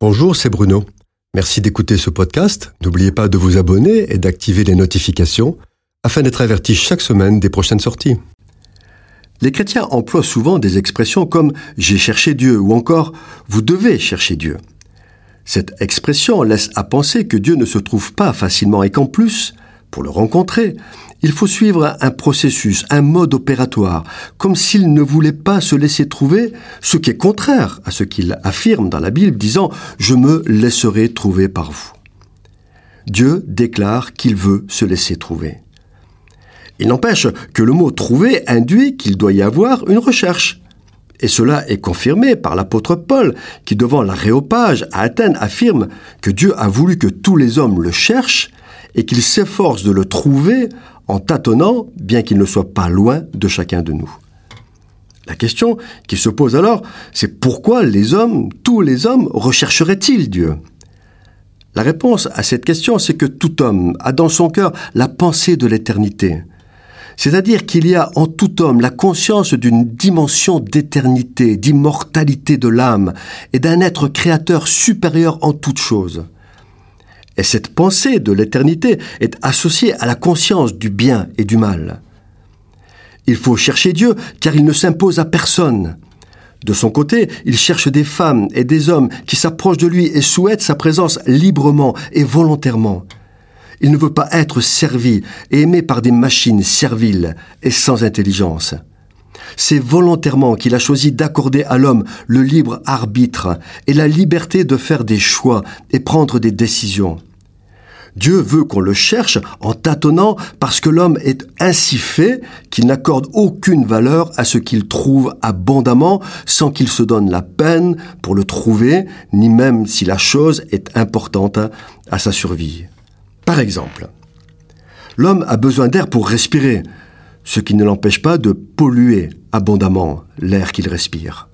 Bonjour, c'est Bruno. Merci d'écouter ce podcast. N'oubliez pas de vous abonner et d'activer les notifications afin d'être averti chaque semaine des prochaines sorties. Les chrétiens emploient souvent des expressions comme j'ai cherché Dieu ou encore vous devez chercher Dieu. Cette expression laisse à penser que Dieu ne se trouve pas facilement et qu'en plus, pour le rencontrer, il faut suivre un processus, un mode opératoire, comme s'il ne voulait pas se laisser trouver, ce qui est contraire à ce qu'il affirme dans la Bible, disant ⁇ Je me laisserai trouver par vous ⁇ Dieu déclare qu'il veut se laisser trouver. Il n'empêche que le mot trouver induit qu'il doit y avoir une recherche. Et cela est confirmé par l'apôtre Paul, qui devant l'aréopage à Athènes affirme que Dieu a voulu que tous les hommes le cherchent et qu'il s'efforce de le trouver en tâtonnant, bien qu'il ne soit pas loin de chacun de nous. La question qui se pose alors, c'est pourquoi les hommes, tous les hommes, rechercheraient-ils Dieu? La réponse à cette question, c'est que tout homme a dans son cœur la pensée de l'éternité. C'est-à-dire qu'il y a en tout homme la conscience d'une dimension d'éternité, d'immortalité de l'âme et d'un être créateur supérieur en toute chose. Et cette pensée de l'éternité est associée à la conscience du bien et du mal. Il faut chercher Dieu car il ne s'impose à personne. De son côté, il cherche des femmes et des hommes qui s'approchent de lui et souhaitent sa présence librement et volontairement. Il ne veut pas être servi et aimé par des machines serviles et sans intelligence. C'est volontairement qu'il a choisi d'accorder à l'homme le libre arbitre et la liberté de faire des choix et prendre des décisions. Dieu veut qu'on le cherche en tâtonnant parce que l'homme est ainsi fait qu'il n'accorde aucune valeur à ce qu'il trouve abondamment sans qu'il se donne la peine pour le trouver, ni même si la chose est importante à sa survie. Par exemple, l'homme a besoin d'air pour respirer, ce qui ne l'empêche pas de polluer abondamment l'air qu'il respire.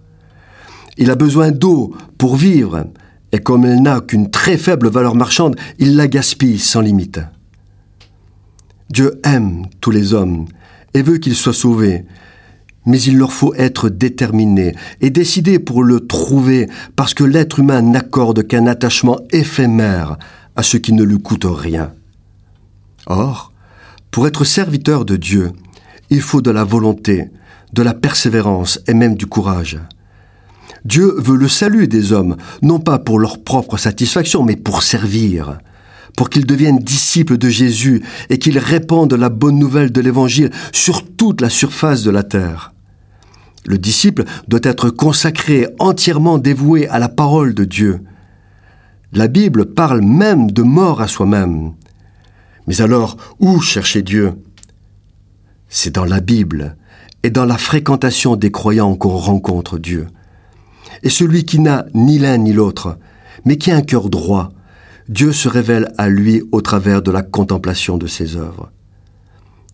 Il a besoin d'eau pour vivre, et comme elle n'a qu'une très faible valeur marchande, il la gaspille sans limite. Dieu aime tous les hommes et veut qu'ils soient sauvés, mais il leur faut être déterminés et décidés pour le trouver, parce que l'être humain n'accorde qu'un attachement éphémère à ce qui ne lui coûte rien. Or, pour être serviteur de Dieu, il faut de la volonté, de la persévérance et même du courage. Dieu veut le salut des hommes, non pas pour leur propre satisfaction, mais pour servir, pour qu'ils deviennent disciples de Jésus et qu'ils répandent la bonne nouvelle de l'Évangile sur toute la surface de la terre. Le disciple doit être consacré, entièrement dévoué à la parole de Dieu. La Bible parle même de mort à soi-même. Mais alors, où chercher Dieu? C'est dans la Bible et dans la fréquentation des croyants qu'on rencontre Dieu et celui qui n'a ni l'un ni l'autre, mais qui a un cœur droit, Dieu se révèle à lui au travers de la contemplation de ses œuvres.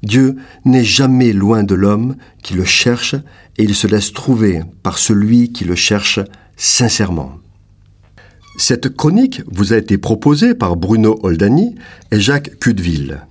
Dieu n'est jamais loin de l'homme qui le cherche et il se laisse trouver par celui qui le cherche sincèrement. Cette chronique vous a été proposée par Bruno Oldani et Jacques Cudeville.